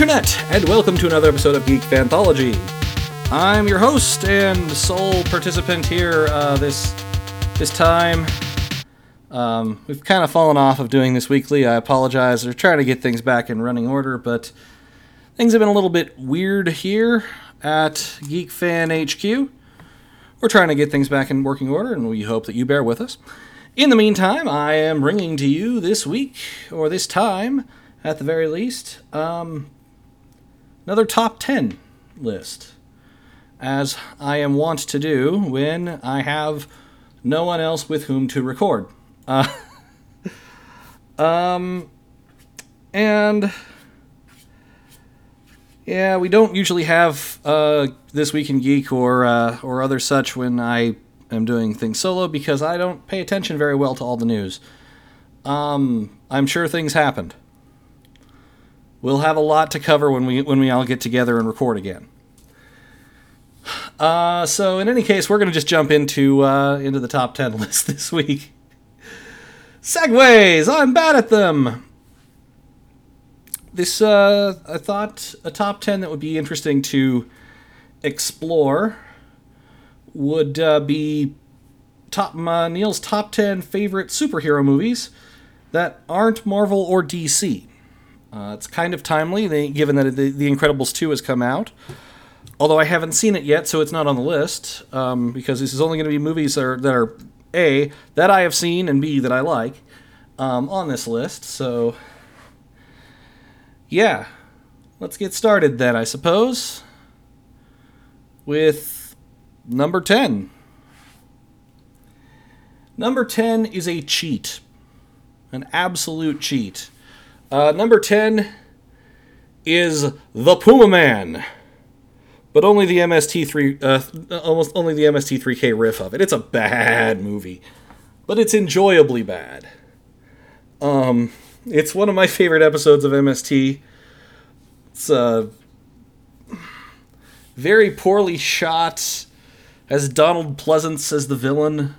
Internet, and welcome to another episode of Geek Fanthology. I'm your host and sole participant here uh, this this time. Um, we've kind of fallen off of doing this weekly. I apologize. We're trying to get things back in running order, but things have been a little bit weird here at Geek Fan HQ. We're trying to get things back in working order, and we hope that you bear with us. In the meantime, I am bringing to you this week, or this time, at the very least, um, another top 10 list, as I am wont to do when I have no one else with whom to record. Uh, um, and yeah, we don't usually have uh, this week in geek or uh, or other such when I am doing things solo because I don't pay attention very well to all the news. Um, I'm sure things happened. We'll have a lot to cover when we when we all get together and record again. Uh, so in any case, we're going to just jump into uh, into the top ten list this week. Segues, I'm bad at them. This uh, I thought a top ten that would be interesting to explore would uh, be top uh, Neil's top ten favorite superhero movies that aren't Marvel or DC. Uh, it's kind of timely, they, given that the, the, Incredibles 2 has come out. Although I haven't seen it yet, so it's not on the list, um, because this is only going to be movies that are, that are, A, that I have seen, and B, that I like um, on this list. So, yeah. Let's get started then, I suppose, with number 10. Number 10 is a cheat, an absolute cheat. Uh, number 10 is The Puma Man. But only the MST3 uh, almost only the MST3K riff of it. It's a bad movie, but it's enjoyably bad. Um, it's one of my favorite episodes of MST. It's uh, very poorly shot, has Donald Pleasence as the villain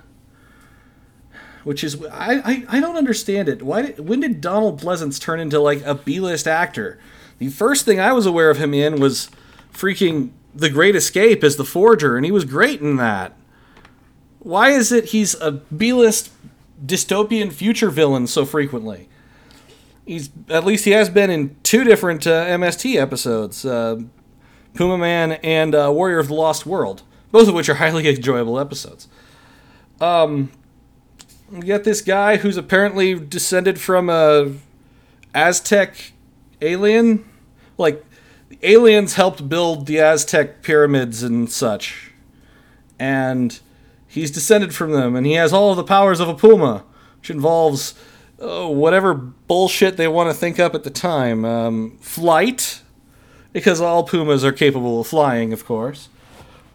which is I, I, I don't understand it. Why did, when did Donald Pleasence turn into like a B-list actor? The first thing I was aware of him in was freaking The Great Escape as the Forger, and he was great in that. Why is it he's a B-list dystopian future villain so frequently? He's at least he has been in two different uh, MST episodes, uh, Puma Man and uh, Warrior of the Lost World, both of which are highly enjoyable episodes. Um, you got this guy who's apparently descended from a Aztec alien. Like, aliens helped build the Aztec pyramids and such. And he's descended from them, and he has all of the powers of a puma, which involves uh, whatever bullshit they want to think up at the time. Um, flight, because all pumas are capable of flying, of course.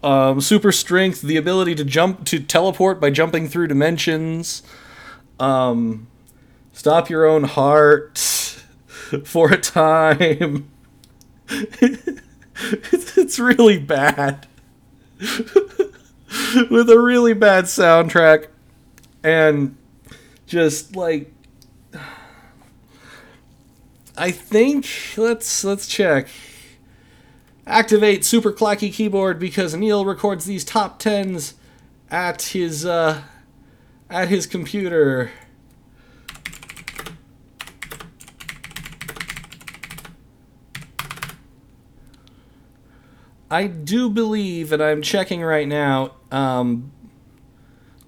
Um, super strength, the ability to jump to teleport by jumping through dimensions. Um, stop your own heart for a time. it's, it's really bad. With a really bad soundtrack and just like I think let's let's check activate super clacky keyboard because Neil records these top tens at his uh, at his computer. I do believe, and I'm checking right now. Um,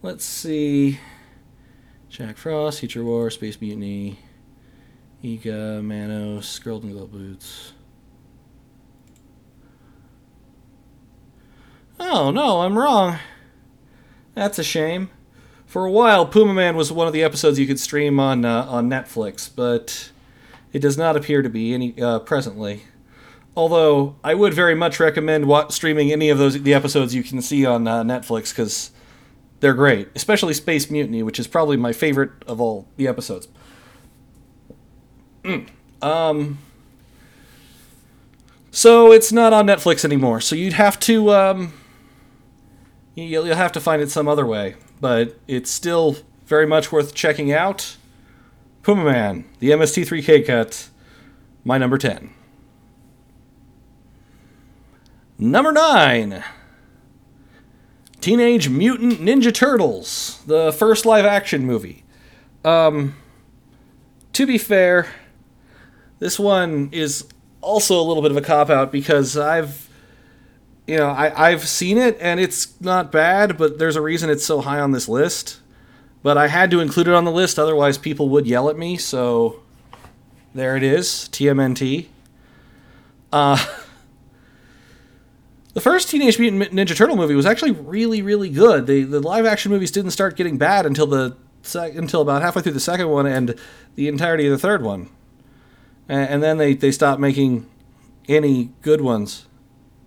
let's see. Jack Frost, Future War, Space Mutiny, Eegah, Manos, Girls in Gold Boots. Oh, no, I'm wrong. That's a shame. For a while, Puma Man was one of the episodes you could stream on uh, on Netflix, but it does not appear to be any uh, presently. Although I would very much recommend wa- streaming any of those the episodes you can see on uh, Netflix because they're great, especially Space Mutiny, which is probably my favorite of all the episodes. Mm. Um, so it's not on Netflix anymore. So you'd have to um, You'll, have to find it some other way, but it's still very much worth checking out. Puma Man, the MST3K cut, my number 10. Number nine Teenage Mutant Ninja Turtles, the first live action movie. Um, to be fair, this one is also a little bit of a cop out because I've, you know, I, I've seen it and it's not bad, but there's a reason it's so high on this list. But I had to include it on the list, otherwise people would yell at me. So there it is, TMNT. Uh, the first Teenage Mutant Ninja Turtle movie was actually really, really good. The the live action movies didn't start getting bad until the sec- until about halfway through the second one and the entirety of the third one, and, and then they they stopped making any good ones.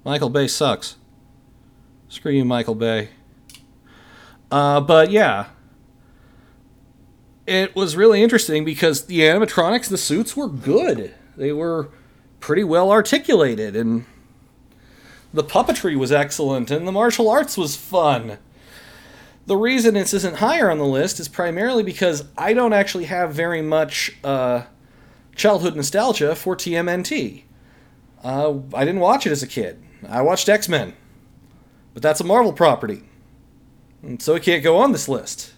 Michael Bay sucks. Screw you, Michael Bay. Uh, but yeah, it was really interesting because the animatronics, the suits were good. They were pretty well articulated, and the puppetry was excellent, and the martial arts was fun. The reason this isn't higher on the list is primarily because I don't actually have very much uh, childhood nostalgia for TMNT. Uh, I didn't watch it as a kid. I watched X Men, but that's a Marvel property, and so it can't go on this list.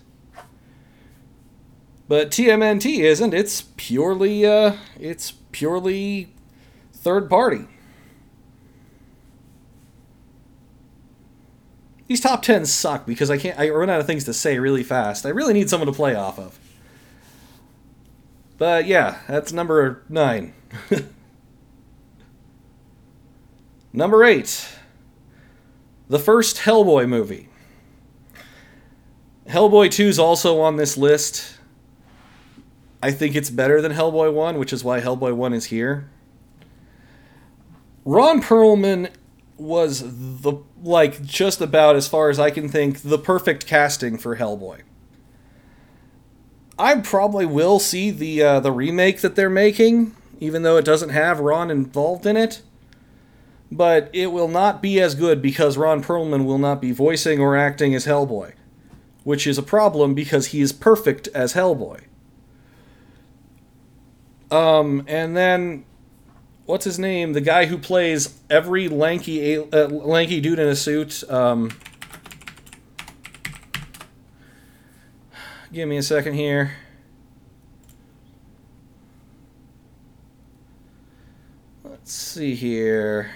But TMNT isn't. It's purely, uh, it's purely third party. These top tens suck because I can't. I run out of things to say really fast. I really need someone to play off of. But yeah, that's number nine. number eight. The first Hellboy movie. Hellboy 2 is also on this list. I think it's better than Hellboy 1, which is why Hellboy 1 is here. Ron Perlman was the like just about as far as I can think the perfect casting for Hellboy. I probably will see the uh, the remake that they're making, even though it doesn't have Ron involved in it. But it will not be as good because Ron Perlman will not be voicing or acting as Hellboy, which is a problem because he is perfect as Hellboy. Um, and then what's his name? The guy who plays every lanky uh, lanky dude in a suit. Um, give me a second here. Let's see here.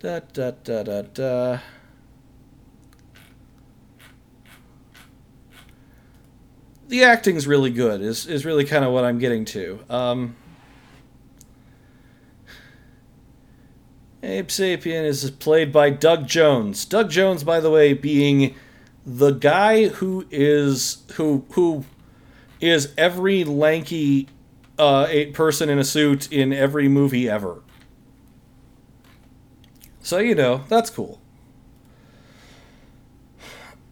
Da da da da da. The acting's really good. Is is really kind of what I'm getting to. Um, Abe Sapien is played by Doug Jones. Doug Jones, by the way, being the guy who is who who is every lanky uh, person in a suit in every movie ever. So you know that's cool.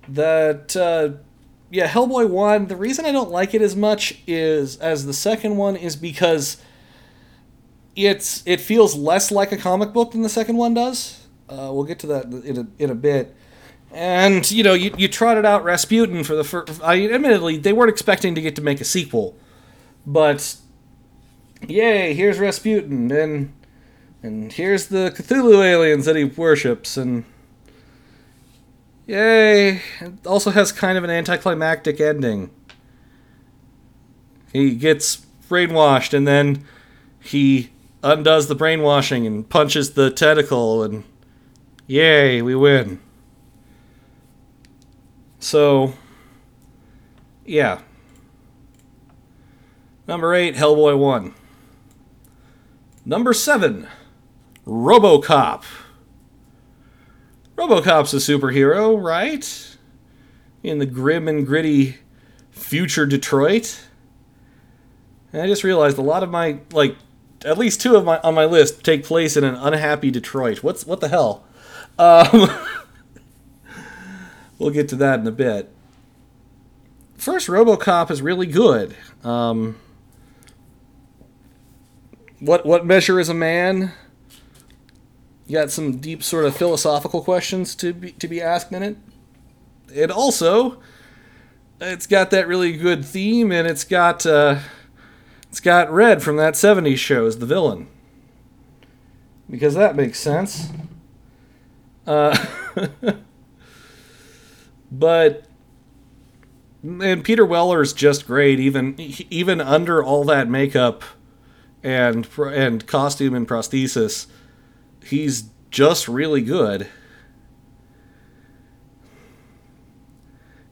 That uh, yeah, Hellboy one. The reason I don't like it as much is as the second one is because it's it feels less like a comic book than the second one does. Uh, we'll get to that in a, in a bit. And you know, you, you trotted out Rasputin for the first. I admittedly they weren't expecting to get to make a sequel, but yay! Here's Rasputin, and and here's the Cthulhu aliens that he worships, and yay! It also has kind of an anticlimactic ending. He gets brainwashed, and then he undoes the brainwashing and punches the tentacle, and yay, we win. So, yeah. Number 8, Hellboy 1. Number 7, Robocop. Robocop's a superhero, right? In the grim and gritty future Detroit. And I just realized a lot of my, like, at least two of my on my list take place in an unhappy Detroit. What's what the hell? Um, we'll get to that in a bit. First, RoboCop is really good. Um, what what measure is a man? Got some deep sort of philosophical questions to be to be asked in it. It also, it's got that really good theme, and it's got. Uh, it's got Red from that 70s show is the villain. because that makes sense. Uh, but and Peter Weller's just great, even even under all that makeup and and costume and prosthesis. He's just really good.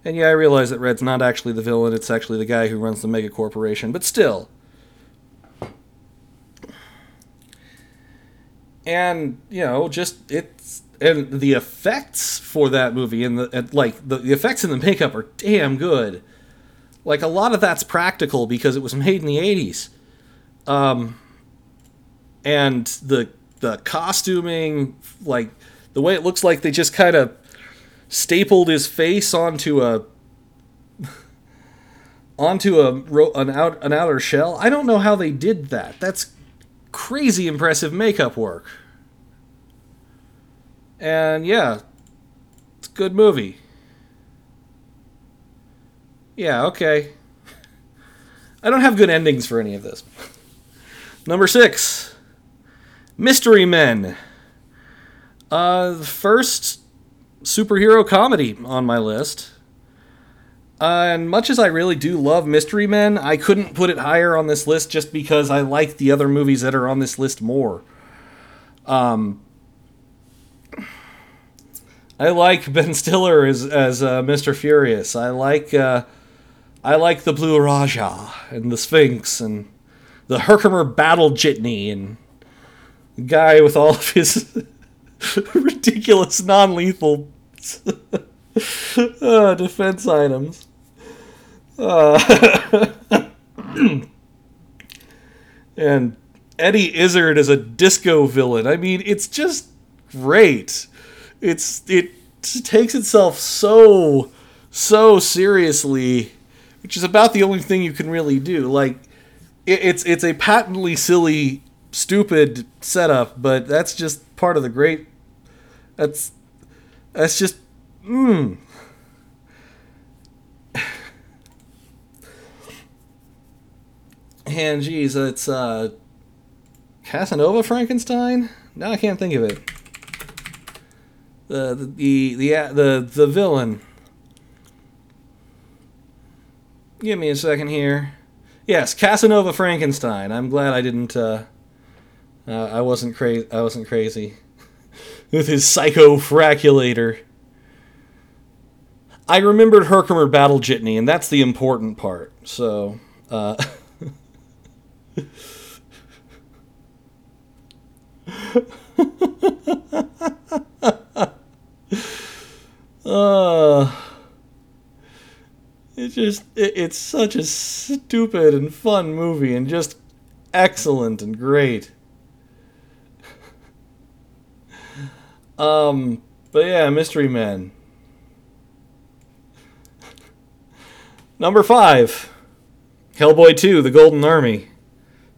And yeah, I realize that Red's not actually the villain, it's actually the guy who runs the mega corporation, but still. And, you know, just it's and the effects for that movie and the and like the, the effects in the makeup are damn good. Like a lot of that's practical because it was made in the 80s. Um and the the costuming like the way it looks like they just kind of stapled his face onto a onto a an out an outer shell. I don't know how they did that. That's crazy impressive makeup work. And yeah, it's a good movie. Yeah, okay. I don't have good endings for any of this. Number six Mystery Men. Uh, the first superhero comedy on my list. Uh, and much as I really do love Mystery Men, I couldn't put it higher on this list just because I like the other movies that are on this list more. Um, I like Ben Stiller as as uh, Mr. Furious. I like uh, I like the Blue Raja and the Sphinx and the Herkimer Battle Jitney and guy with all of his ridiculous non-lethal uh, defense items. Uh, and Eddie Izzard is a disco villain. I mean, it's just great it's it takes itself so so seriously, which is about the only thing you can really do. Like it, it's it's a patently silly, stupid setup, but that's just part of the great. That's that's just mm. And geez, it's uh, Casanova Frankenstein. Now I can't think of it the the the the the villain. Give me a second here. Yes, Casanova Frankenstein. I'm glad I didn't. Uh, uh, I wasn't crazy. I wasn't crazy with his psycho frakulator. I remembered Herkimer Battle Jitney, and that's the important part. So. Uh, Uh, just it, it's such a stupid and fun movie and just excellent and great. Um, but yeah, Mystery Men. Number five, Hellboy 2, The Golden Army.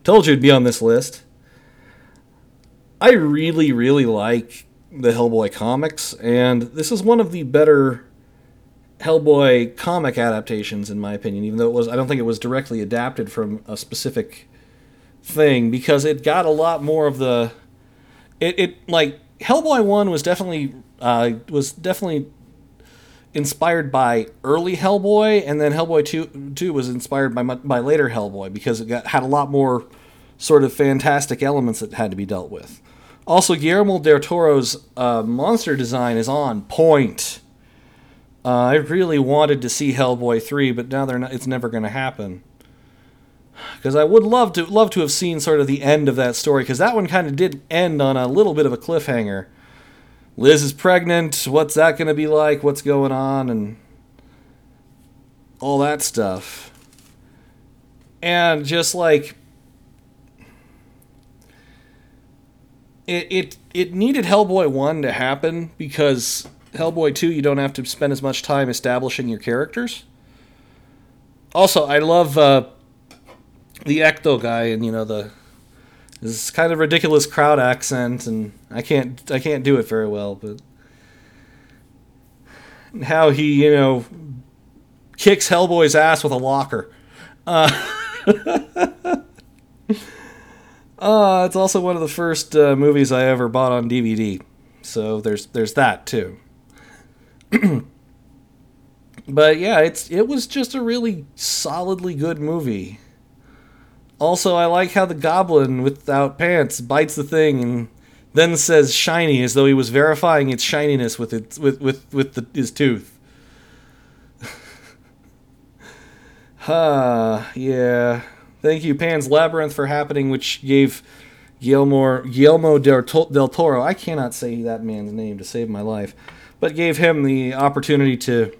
Told you it'd be on this list. I really, really like the Hellboy comics, and this is one of the better Hellboy comic adaptations, in my opinion. Even though it was, I don't think it was directly adapted from a specific thing because it got a lot more of the, it, it like Hellboy one was definitely uh, was definitely inspired by early Hellboy, and then Hellboy two two was inspired by by later Hellboy because it got had a lot more sort of fantastic elements that had to be dealt with. Also, Guillermo del Toro's uh, monster design is on point. Uh, I really wanted to see Hellboy three, but now they're not. It's never going to happen. Because I would love to love to have seen sort of the end of that story, because that one kind of did end on a little bit of a cliffhanger. Liz is pregnant. What's that going to be like? What's going on? And all that stuff. And just like it, it it needed Hellboy one to happen because Hellboy two you don't have to spend as much time establishing your characters. Also, I love uh, the Ecto guy and you know the this kind of ridiculous crowd accent and I can't I can't do it very well, but how he you know kicks Hellboy's ass with a locker. Uh, Uh, it's also one of the first uh, movies I ever bought on DVD. So there's there's that too. but yeah, it's it was just a really solidly good movie. Also, I like how the goblin without pants bites the thing and then says shiny as though he was verifying its shininess with its with with with the, his tooth. Ah, yeah. Thank you, Pan's Labyrinth, for happening, which gave Guillermo, Guillermo del, del Toro, I cannot say that man's name to save my life, but gave him the opportunity to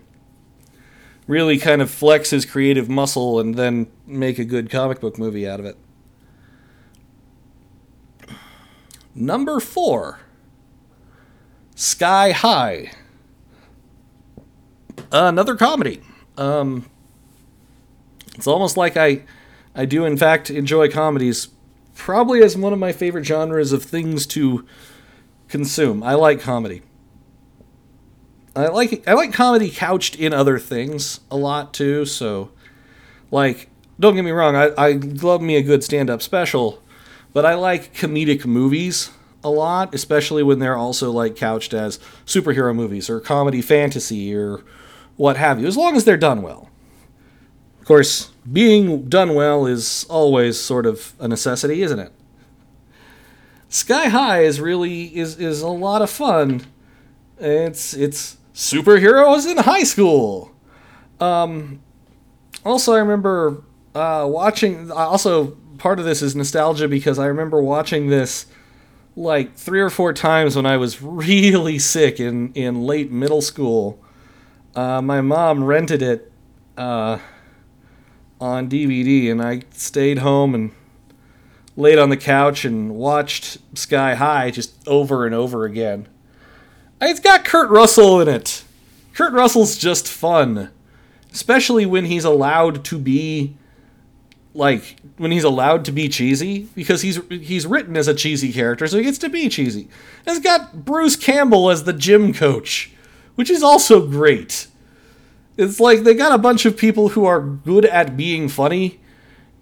really kind of flex his creative muscle and then make a good comic book movie out of it. Number four Sky High. another comedy. Um, it's almost like I, I do in fact enjoy comedies, probably as one of my favorite genres of things to consume. I like comedy. I like I like comedy couched in other things a lot too. So, like, don't get me wrong, I, I love me a good stand up special, but I like comedic movies a lot, especially when they're also like couched as superhero movies or comedy fantasy or what have you, as long as they're done well. Of course, being done well is always sort of a necessity, isn't it? Sky High is really is is a lot of fun. It's it's superheroes in high school. Um, also, I remember uh, watching. Also, part of this is nostalgia because I remember watching this like three or four times when I was really sick in in late middle school. Uh, my mom rented it uh, on DVD, and I stayed home and laid on the couch and watched Sky High just over and over again. It's got Kurt Russell in it. Kurt Russell's just fun, especially when he's allowed to be like when he's allowed to be cheesy because he's he's written as a cheesy character, so he gets to be cheesy. And it's got Bruce Campbell as the gym coach, which is also great. It's like they got a bunch of people who are good at being funny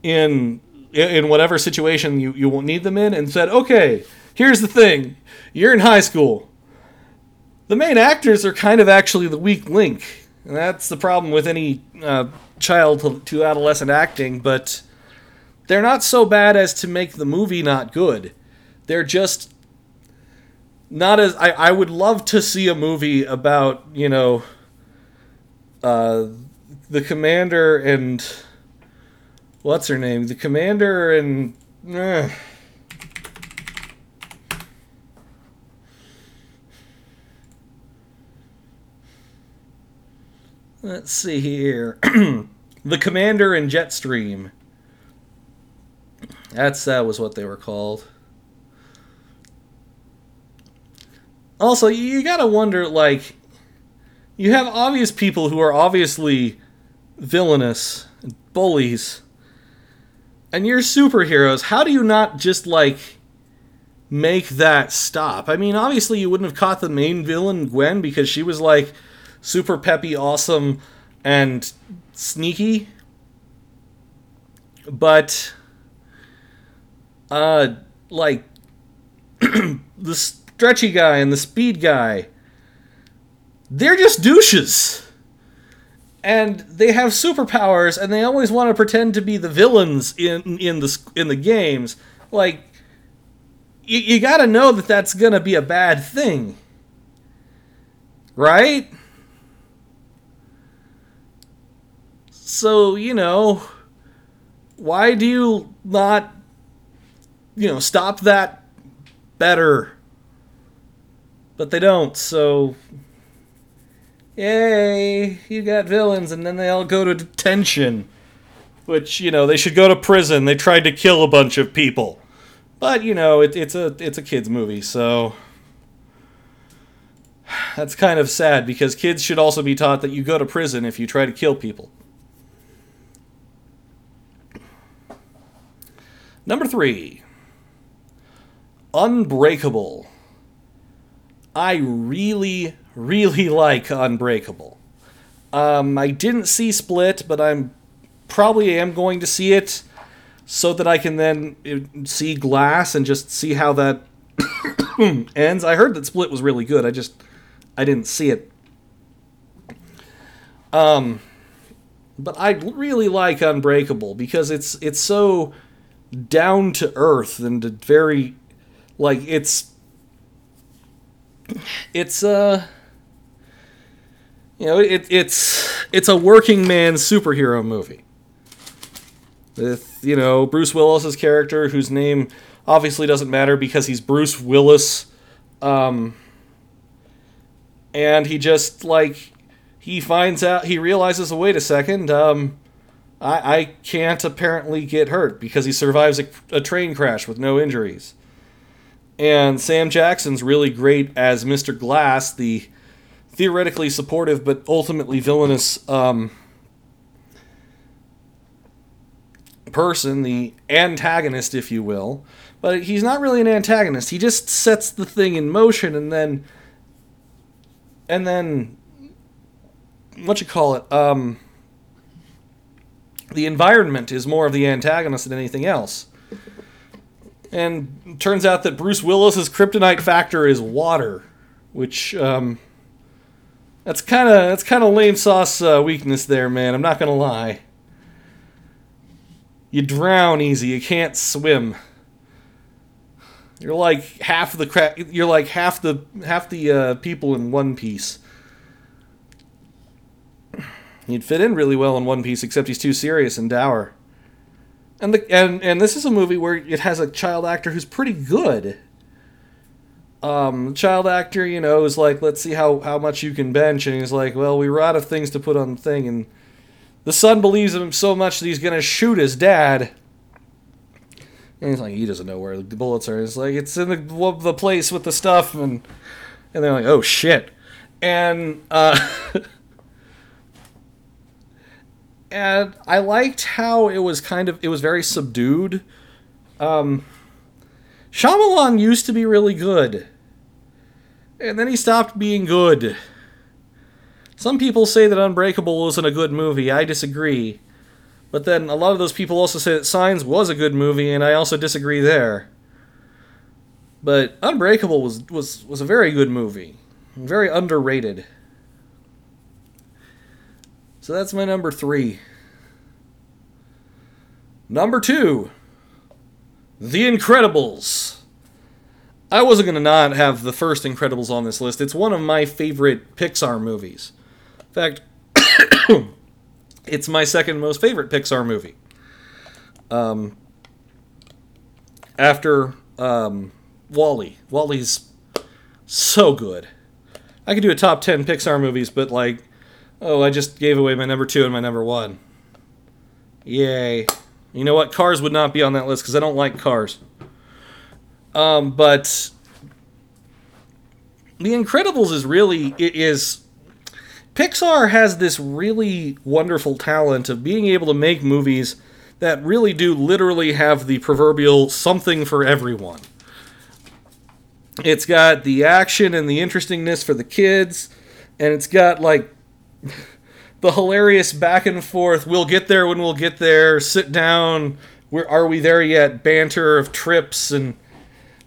in in whatever situation you, you need them in and said, okay, here's the thing. You're in high school the main actors are kind of actually the weak link. And that's the problem with any uh, child to, adolescent acting, but they're not so bad as to make the movie not good. They're just not as I, I would love to see a movie about, you know, uh, the commander and what's her name? The commander and uh, Let's see here. the Commander and Jetstream. That's that was what they were called. Also, you gotta wonder, like, you have obvious people who are obviously villainous, bullies, and you're superheroes. How do you not just like make that stop? I mean, obviously you wouldn't have caught the main villain Gwen because she was like super peppy, awesome, and sneaky. But, uh, like, the stretchy guy and the speed guy, they're just douches. And they have superpowers, and they always want to pretend to be the villains in in the in the games. Like, you, you got to know that that's gonna be a bad thing, right? So, you know, why do you not, you know, stop that better? But they don't, so. Yay, you got villains, and then they all go to detention. Which, you know, they should go to prison. They tried to kill a bunch of people. But, you know, it, it's a it's a kids movie, so that's kind of sad because kids should also be taught that you go to prison if you try to kill people. Number three, Unbreakable. I really, really like Unbreakable. Um, I didn't see Split, but I'm probably am going to see it. so that I can then uh, see Glass and just see how that ends. I heard that Split was really good. I just I didn't see it. Um, but I really like Unbreakable because it's it's so down to earth and very like it's it's uh you know it, it's it's a working man superhero movie. With you know Bruce Willis's character whose name obviously doesn't matter because he's Bruce Willis um and he just like he finds out he realizes oh, wait a second um I, I can't apparently get hurt because he survives a, a train crash with no injuries and Sam Jackson's really great as Mr. Glass, the theoretically supportive but ultimately villainous um, person, the antagonist, if you will. But he's not really an antagonist. He just sets the thing in motion and then. And then. What you call it? Um, the environment is more of the antagonist than anything else. And turns out that Bruce Willis's kryptonite factor is water, which um, that's kind of that's kind of lame sauce uh, weakness there, man. I'm not gonna lie. You drown easy. You can't swim. You're like half the cra- You're like half the half the uh, people in One Piece. He'd fit in really well in One Piece, except he's too serious and dour. And the and and this is a movie where it has a child actor who's pretty good. Um, child actor, you know, is like, let's see how how much you can bench, and he's like, well, we were out of things to put on the thing, and the son believes him so much that he's gonna shoot his dad. And he's like, he doesn't know where the bullets are. It's like it's in the the place with the stuff, and and they're like, oh shit, and uh. and I liked how it was kind of it was very subdued. Um, Shyamalan used to be really good, and then he stopped being good. Some people say that Unbreakable wasn't a good movie. I disagree. But then a lot of those people also say that Signs was a good movie, and I also disagree there. But Unbreakable was was was a very good movie, very underrated. So that's my number three. Number two, The Incredibles. I wasn't going to not have the first Incredibles on this list. It's one of my favorite Pixar movies. In fact, it's my second most favorite Pixar movie. Um, after um, WALL-E. WALL-E's so good. I could do a top 10 Pixar movies, but like Oh, I just gave away my number two and my number one. Yay. You know what? Cars would not be on that list because I don't like cars. Um, but The Incredibles is really it is Pixar has this really wonderful talent of being able to make movies that really do literally have the proverbial something for everyone. It's got the action and the interestingness for the kids, and it's got like the hilarious back and forth. We'll get there when we'll get there. Sit down. Where are we there yet? Banter of trips and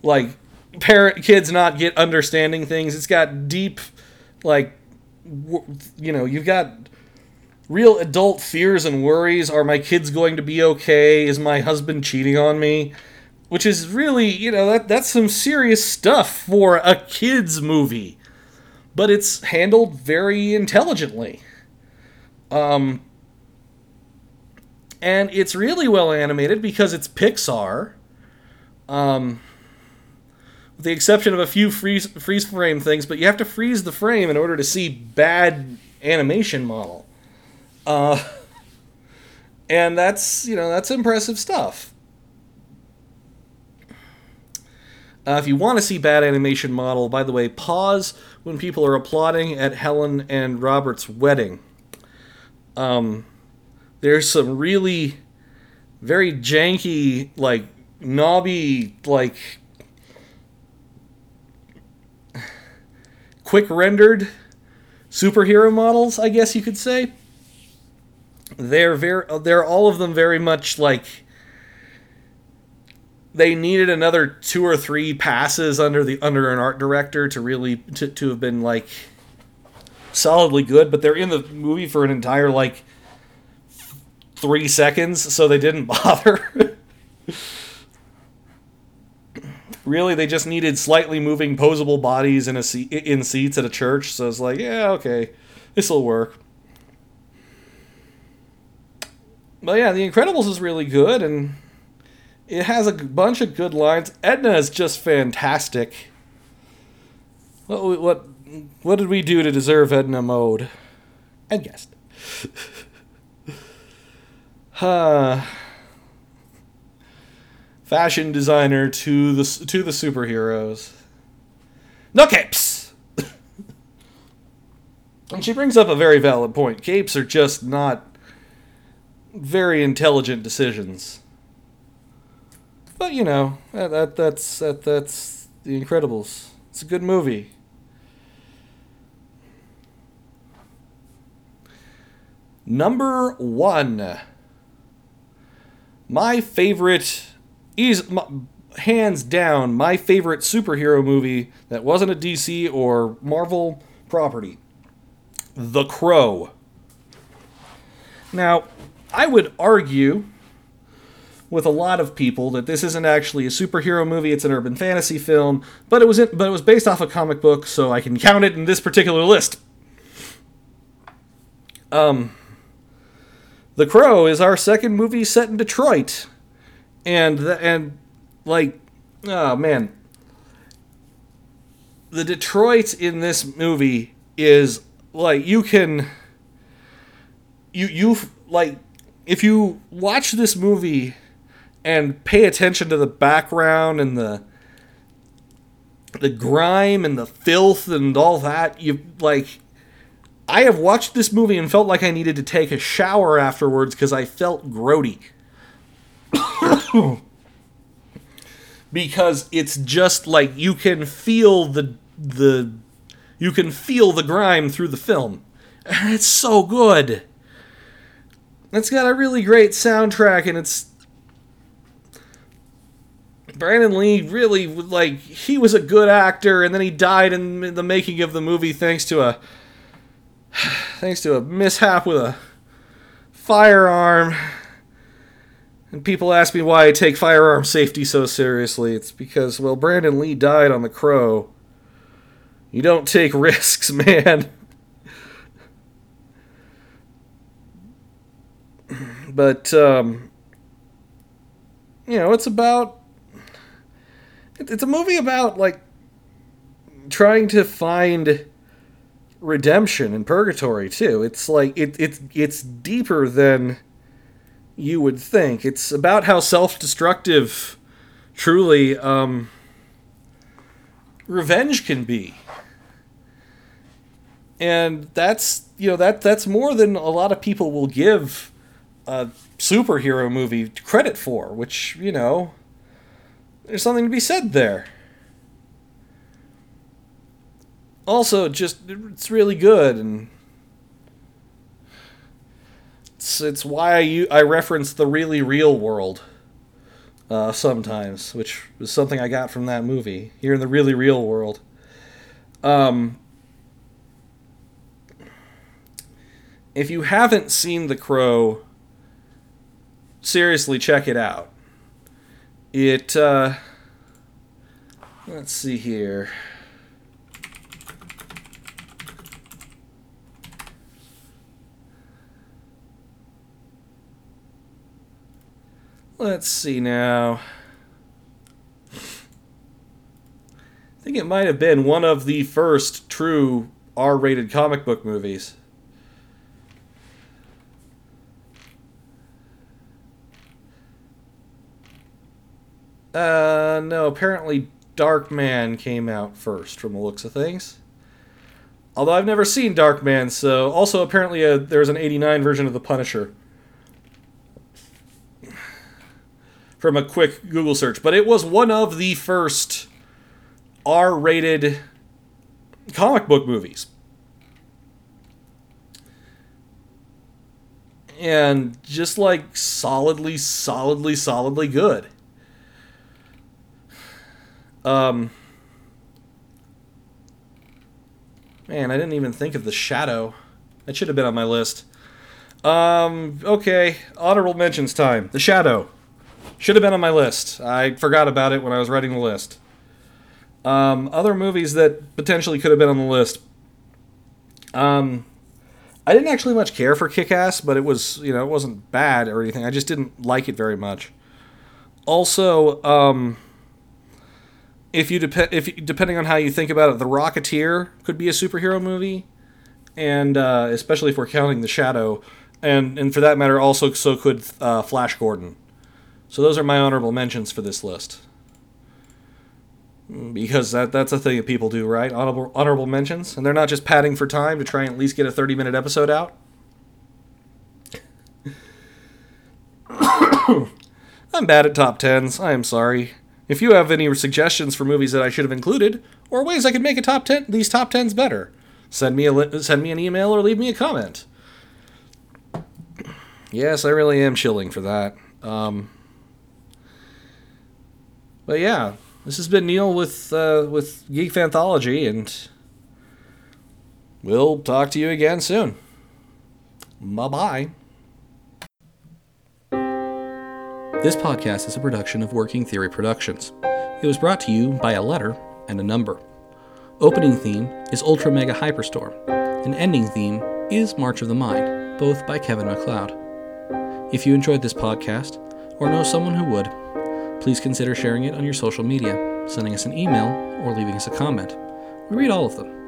like parent kids not get understanding things. It's got deep, like, you know, you've got real adult fears and worries. Are my kids going to be okay? Is my husband cheating on me? Which is really, you know, that that's some serious stuff for a kids movie but it's handled very intelligently. Um, and it's really well animated because it's Pixar. Um, with the exception of a few freeze freeze frame things, but you have to freeze the frame in order to see bad animation model. Uh, and that's you know that's impressive stuff. Uh, if you want to see bad animation model, by the way, pause when people are applauding at Helen and Robert's wedding. Um, there's some really very janky, like knobby, like quick rendered superhero models, I guess you could say. They're very, they're all of them very much like they needed another two or three passes under the under an art director to really to, to have been like solidly good but they're in the movie for an entire like three seconds so they didn't bother. Really they just needed slightly moving posable bodies in a seat in seats at a church so it's like yeah okay this will work. But yeah the incredibles is really good and it has a bunch of good lines edna is just fantastic what what what did we do to deserve edna mode and guest huh fashion designer to the to the superheroes. No capes. and she brings up a very valid point. Capes are just not very intelligent decisions. But you know, that, that that's that, that's The Incredibles. It's a good movie. Number 1. My favorite He's hands down my favorite superhero movie that wasn't a DC or Marvel property. The Crow. Now, I would argue with a lot of people that this isn't actually a superhero movie, it's an urban fantasy film, but it was in, but it was based off a comic book, so I can count it in this particular list. Um The Crow is our second movie set in Detroit and the, and like oh man the detroit in this movie is like you can you you like if you watch this movie and pay attention to the background and the the grime and the filth and all that you like I have watched this movie and felt like I needed to take a shower afterwards because I felt grody. because it's just like you can feel the the you can feel the grime through the film. And it's so good. It's got a really great soundtrack and it's Brandon Lee really like he was a good actor and then he died in the making of the movie thanks to a thanks to a mishap with a firearm and people ask me why I take firearm safety so seriously. It's because, well, Brandon Lee died on the Crow. You don't take risks, man. but, um, you know, it's about. It's a movie about, like, trying to find redemption in purgatory, too. It's like, it, it's, it's deeper than you would think. It's about how self-destructive, truly, um, revenge can be. And that's you know that that's more than a lot of people will give a superhero movie credit for, which you know there's something to be said there. Also, just it's really good and it's, it's why I, I reference the really real world uh, sometimes, which was something I got from that movie. Here in the really real world. Um, if you haven't seen The Crow, seriously check it out. It, uh, let's see here. Let's see now. I think it might have been one of the first true R rated comic book movies. Uh, no, apparently Darkman came out first from the looks of things. Although I've never seen Darkman, so also apparently a, uh, there's an 89 version of The Punisher. from a quick Google search, but it was one of the first R rated comic book movies. And just like solidly, solidly, solidly good. Um, man, I didn't even think of the shadow. That should have been on my list. Um, okay, honorable mentions time. The Shadow should have been on my list. I forgot about it when I was writing the list. Um, other movies that potentially could have been on the list. Um, I didn't actually much care for Kick Ass, but it was, you know, it wasn't bad or anything. I just didn't like it very much. Also, um, if you dep- if depending on how you think about it, The Rocketeer could be a superhero movie, and uh, especially if we're counting The Shadow, and and for that matter, also so could uh, Flash Gordon. So those are my honorable mentions for this list. Because that that's a thing that people do, right? Honorable honorable mentions, and they're not just padding for time to try and at least get a thirty minute episode out. I'm bad at top tens. I am sorry. If you have any suggestions for movies that I should have included, or ways I could make a top ten these top tens better, send me a li- send me an email or leave me a comment. Yes, I really am chilling for that. Um, but yeah, this has been Neil with uh, with Geek Anthology, and we'll talk to you again soon. Bye bye. This podcast is a production of Working Theory Productions. It was brought to you by a letter and a number. Opening theme is Ultra Mega Hyperstorm, and ending theme is March of the Mind, both by Kevin MacLeod. If you enjoyed this podcast, or know someone who would, please consider sharing it on your social media, sending us an email, or leaving us a comment. We read all of them.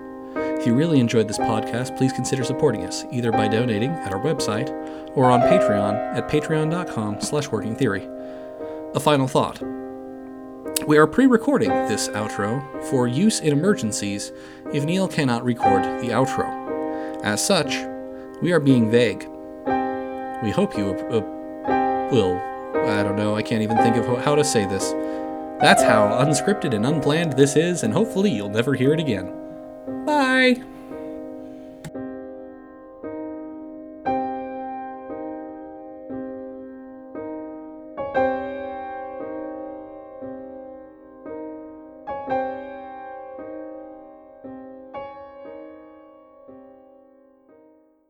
If you really enjoyed this podcast, please consider supporting us, either by donating at our website or on Patreon at patreon.com slash workingtheory. A final thought. We are pre-recording this outro for use in emergencies if Neil cannot record the outro. As such, we are being vague. We hope you uh, will. I don't know, I can't even think of how to say this. That's how unscripted and unplanned this is, and hopefully you'll never hear it again. Bye!